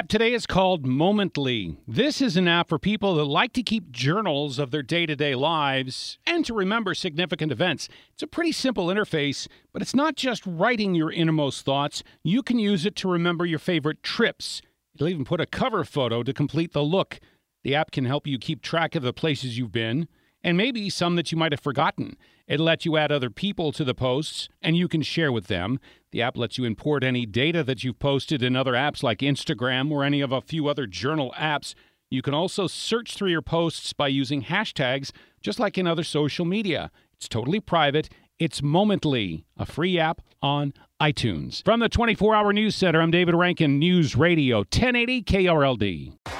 app today is called Momently. This is an app for people that like to keep journals of their day to day lives and to remember significant events. It's a pretty simple interface, but it's not just writing your innermost thoughts. You can use it to remember your favorite trips. It'll even put a cover photo to complete the look. The app can help you keep track of the places you've been and maybe some that you might have forgotten. It'll let you add other people to the posts and you can share with them. The app lets you import any data that you've posted in other apps like Instagram or any of a few other journal apps. You can also search through your posts by using hashtags, just like in other social media. It's totally private. It's Momently, a free app on iTunes. From the 24 Hour News Center, I'm David Rankin, News Radio 1080 KRLD.